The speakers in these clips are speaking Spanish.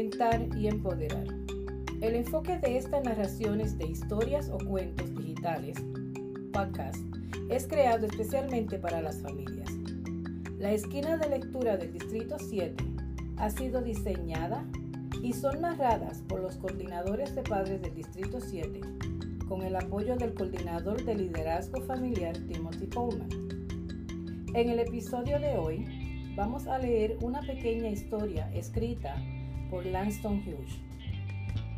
Y empoderar. El enfoque de estas narraciones de historias o cuentos digitales, podcast, es creado especialmente para las familias. La esquina de lectura del Distrito 7 ha sido diseñada y son narradas por los coordinadores de padres del Distrito 7 con el apoyo del coordinador de liderazgo familiar Timothy Coleman. En el episodio de hoy vamos a leer una pequeña historia escrita por Langston Hughes.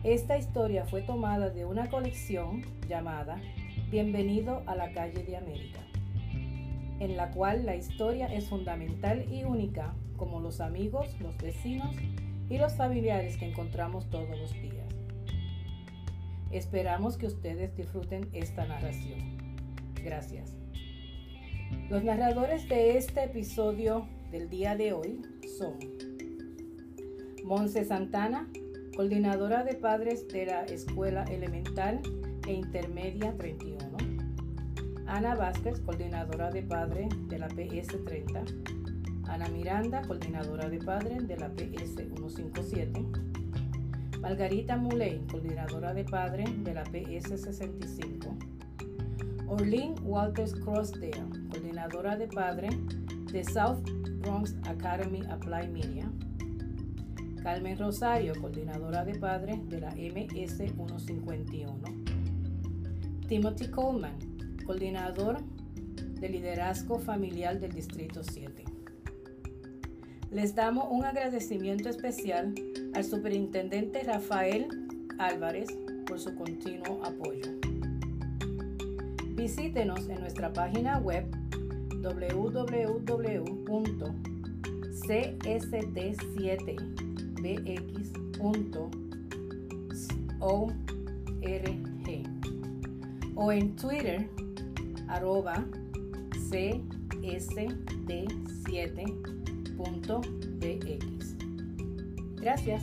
Esta historia fue tomada de una colección llamada Bienvenido a la calle de América, en la cual la historia es fundamental y única como los amigos, los vecinos y los familiares que encontramos todos los días. Esperamos que ustedes disfruten esta narración. Gracias. Los narradores de este episodio del día de hoy son Monse Santana, coordinadora de padres de la Escuela Elemental e Intermedia 31. Ana Vázquez, coordinadora de padres de la PS 30. Ana Miranda, coordinadora de padres de la PS 157. Margarita Muley, coordinadora de padres de la PS 65. Orlene Walters Crossdale, coordinadora de padres de South Bronx Academy Apply Media. Carmen Rosario, coordinadora de padres de la MS 151. Timothy Coleman, coordinador de liderazgo familiar del Distrito 7. Les damos un agradecimiento especial al Superintendente Rafael Álvarez por su continuo apoyo. Visítenos en nuestra página web www.cst7bx.org o en Twitter arroba cst7.bx. Gracias.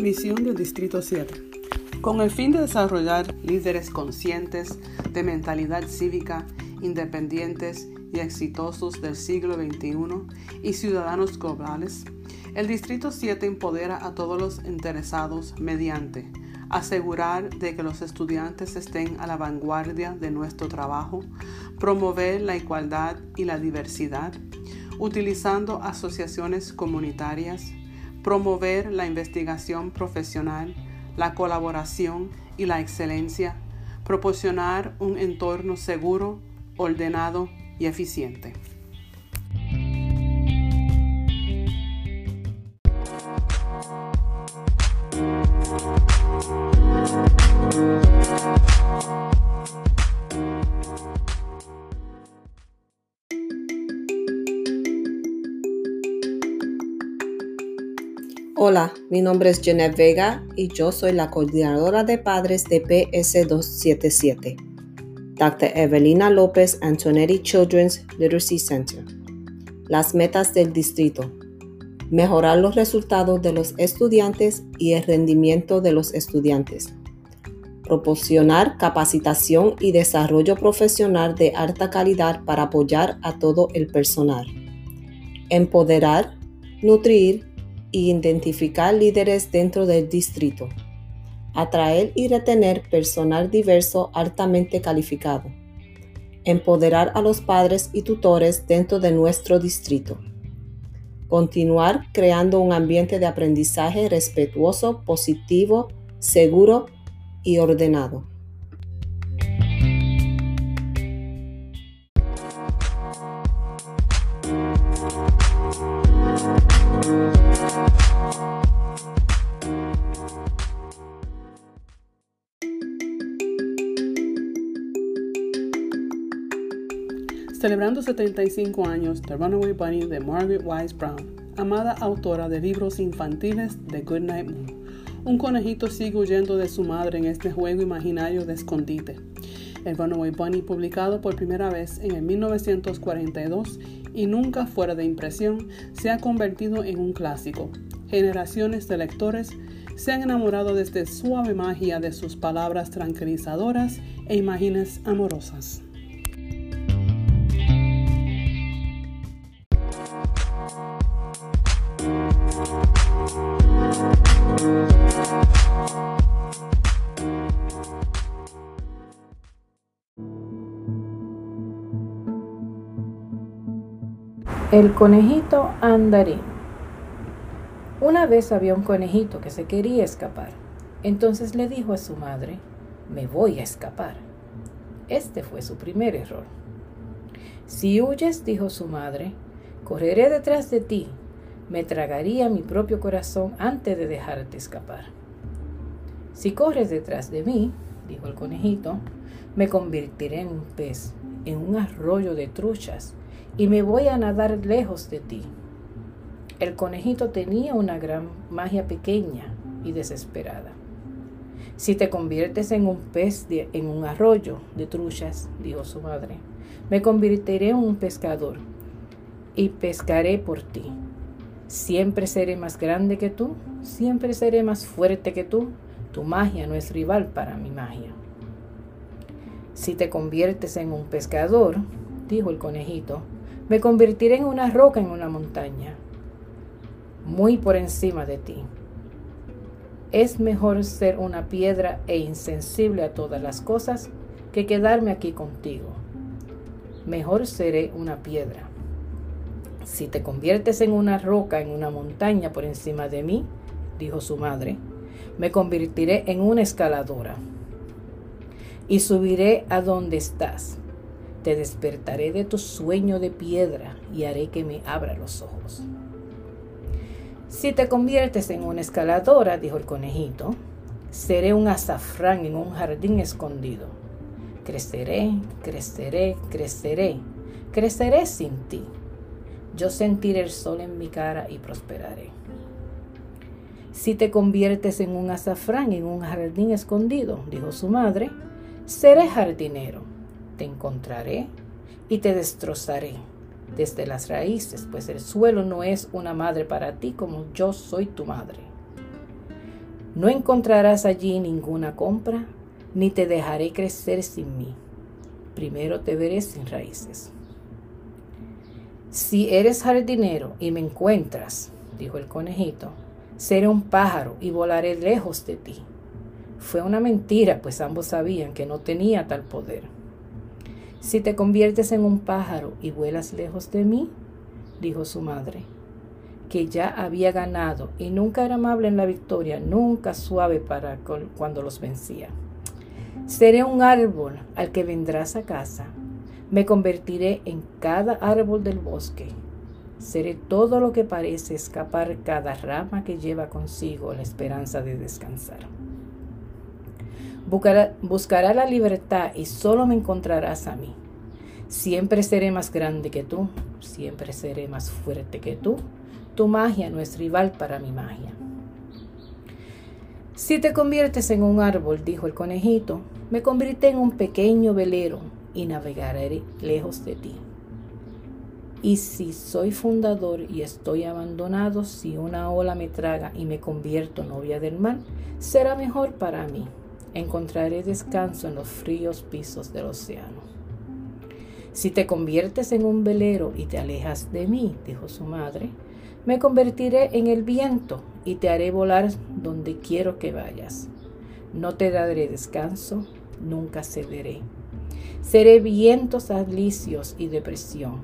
Misión del Distrito 7. Con el fin de desarrollar líderes conscientes de mentalidad cívica, independientes y exitosos del siglo XXI y ciudadanos globales, el Distrito 7 empodera a todos los interesados mediante asegurar de que los estudiantes estén a la vanguardia de nuestro trabajo, promover la igualdad y la diversidad, utilizando asociaciones comunitarias, promover la investigación profesional, la colaboración y la excelencia, proporcionar un entorno seguro, ordenado y eficiente. Hola, mi nombre es Jeanette Vega y yo soy la coordinadora de padres de PS277, Dr. Evelina López Antonetti Children's Literacy Center. Las metas del distrito. Mejorar los resultados de los estudiantes y el rendimiento de los estudiantes. Proporcionar capacitación y desarrollo profesional de alta calidad para apoyar a todo el personal. Empoderar, nutrir identificar líderes dentro del distrito. Atraer y retener personal diverso altamente calificado. Empoderar a los padres y tutores dentro de nuestro distrito. Continuar creando un ambiente de aprendizaje respetuoso, positivo, seguro y ordenado. Celebrando 75 años de Runaway Bunny de Margaret Wise Brown, amada autora de libros infantiles de Goodnight Moon. Un conejito sigue huyendo de su madre en este juego imaginario de escondite. El Runaway Bunny, publicado por primera vez en el 1942, y nunca fuera de impresión, se ha convertido en un clásico. Generaciones de lectores se han enamorado de esta suave magia de sus palabras tranquilizadoras e imágenes amorosas. El conejito andarín. Una vez había un conejito que se quería escapar. Entonces le dijo a su madre, me voy a escapar. Este fue su primer error. Si huyes, dijo su madre, correré detrás de ti. Me tragaría mi propio corazón antes de dejarte escapar. Si corres detrás de mí, dijo el conejito, me convertiré en un pez, en un arroyo de truchas y me voy a nadar lejos de ti. El conejito tenía una gran magia pequeña y desesperada. Si te conviertes en un pez en un arroyo de truchas, dijo su madre, me convertiré en un pescador y pescaré por ti. Siempre seré más grande que tú, siempre seré más fuerte que tú. Tu magia no es rival para mi magia. Si te conviertes en un pescador, dijo el conejito, me convertiré en una roca en una montaña, muy por encima de ti. Es mejor ser una piedra e insensible a todas las cosas que quedarme aquí contigo. Mejor seré una piedra. Si te conviertes en una roca en una montaña por encima de mí, dijo su madre, me convertiré en una escaladora y subiré a donde estás te despertaré de tu sueño de piedra y haré que me abra los ojos. Si te conviertes en una escaladora, dijo el conejito, seré un azafrán en un jardín escondido. Creceré, creceré, creceré, creceré sin ti. Yo sentiré el sol en mi cara y prosperaré. Si te conviertes en un azafrán en un jardín escondido, dijo su madre, seré jardinero te encontraré y te destrozaré desde las raíces, pues el suelo no es una madre para ti como yo soy tu madre. No encontrarás allí ninguna compra, ni te dejaré crecer sin mí. Primero te veré sin raíces. Si eres jardinero y me encuentras, dijo el conejito, seré un pájaro y volaré lejos de ti. Fue una mentira, pues ambos sabían que no tenía tal poder. Si te conviertes en un pájaro y vuelas lejos de mí, dijo su madre, que ya había ganado y nunca era amable en la victoria, nunca suave para cuando los vencía. Seré un árbol al que vendrás a casa. Me convertiré en cada árbol del bosque. Seré todo lo que parece escapar cada rama que lleva consigo la esperanza de descansar. Buscará, la libertad y solo me encontrarás a mí. Siempre seré más grande que tú, siempre seré más fuerte que tú. Tu magia no es rival para mi magia. Si te conviertes en un árbol, dijo el conejito, me convertiré en un pequeño velero y navegaré lejos de ti. Y si soy fundador y estoy abandonado, si una ola me traga y me convierto novia del mar, será mejor para mí encontraré descanso en los fríos pisos del océano. Si te conviertes en un velero y te alejas de mí, dijo su madre, me convertiré en el viento y te haré volar donde quiero que vayas. No te daré descanso, nunca cederé. Seré vientos alicios y depresión,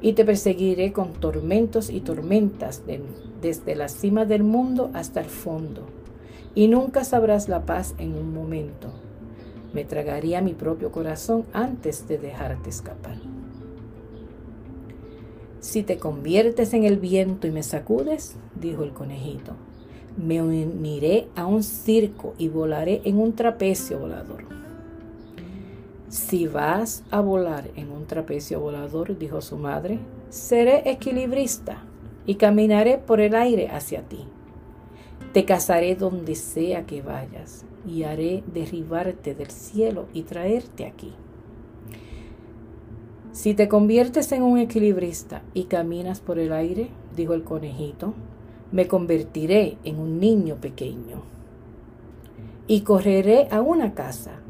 y te perseguiré con tormentos y tormentas desde la cima del mundo hasta el fondo y nunca sabrás la paz en un momento. Me tragaría mi propio corazón antes de dejarte escapar. Si te conviertes en el viento y me sacudes, dijo el conejito, me uniré a un circo y volaré en un trapecio volador. Si vas a volar en un trapecio volador, dijo su madre, seré equilibrista y caminaré por el aire hacia ti. Te casaré donde sea que vayas y haré derribarte del cielo y traerte aquí. Si te conviertes en un equilibrista y caminas por el aire, dijo el conejito, me convertiré en un niño pequeño. Y correré a una casa,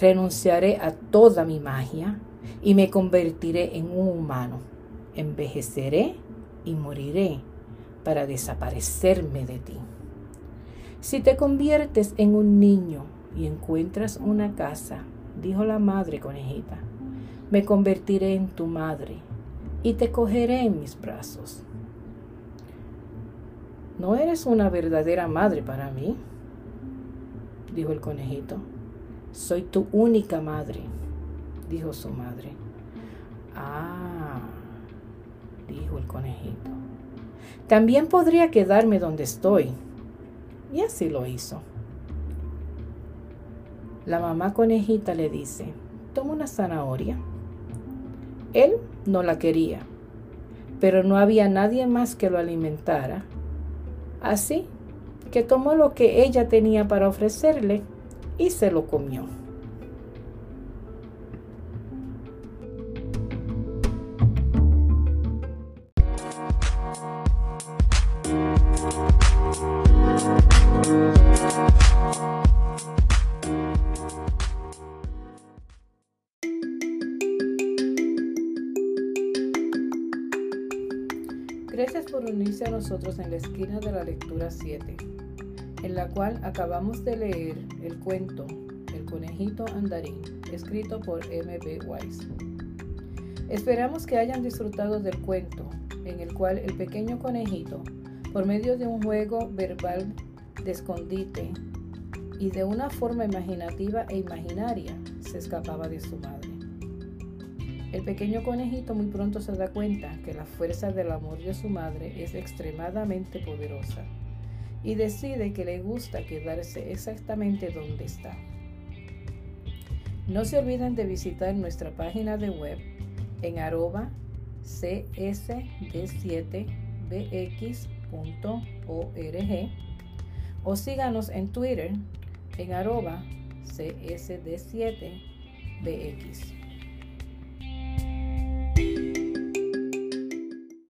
renunciaré a toda mi magia y me convertiré en un humano. Envejeceré y moriré para desaparecerme de ti. Si te conviertes en un niño y encuentras una casa, dijo la madre conejita, me convertiré en tu madre y te cogeré en mis brazos. No eres una verdadera madre para mí, dijo el conejito. Soy tu única madre, dijo su madre. Ah, dijo el conejito. También podría quedarme donde estoy. Y así lo hizo. La mamá conejita le dice, toma una zanahoria él no la quería, pero no había nadie más que lo alimentara. Así que tomó lo que ella tenía para ofrecerle y se lo comió. Por unirse a nosotros en la esquina de la lectura 7, en la cual acabamos de leer el cuento El conejito andarín, escrito por M. B. Weiss. Esperamos que hayan disfrutado del cuento, en el cual el pequeño conejito, por medio de un juego verbal de escondite y de una forma imaginativa e imaginaria, se escapaba de su madre. El pequeño conejito muy pronto se da cuenta que la fuerza del amor de su madre es extremadamente poderosa y decide que le gusta quedarse exactamente donde está. No se olviden de visitar nuestra página de web en arroba csd7bx.org o síganos en Twitter en arroba csd7bx.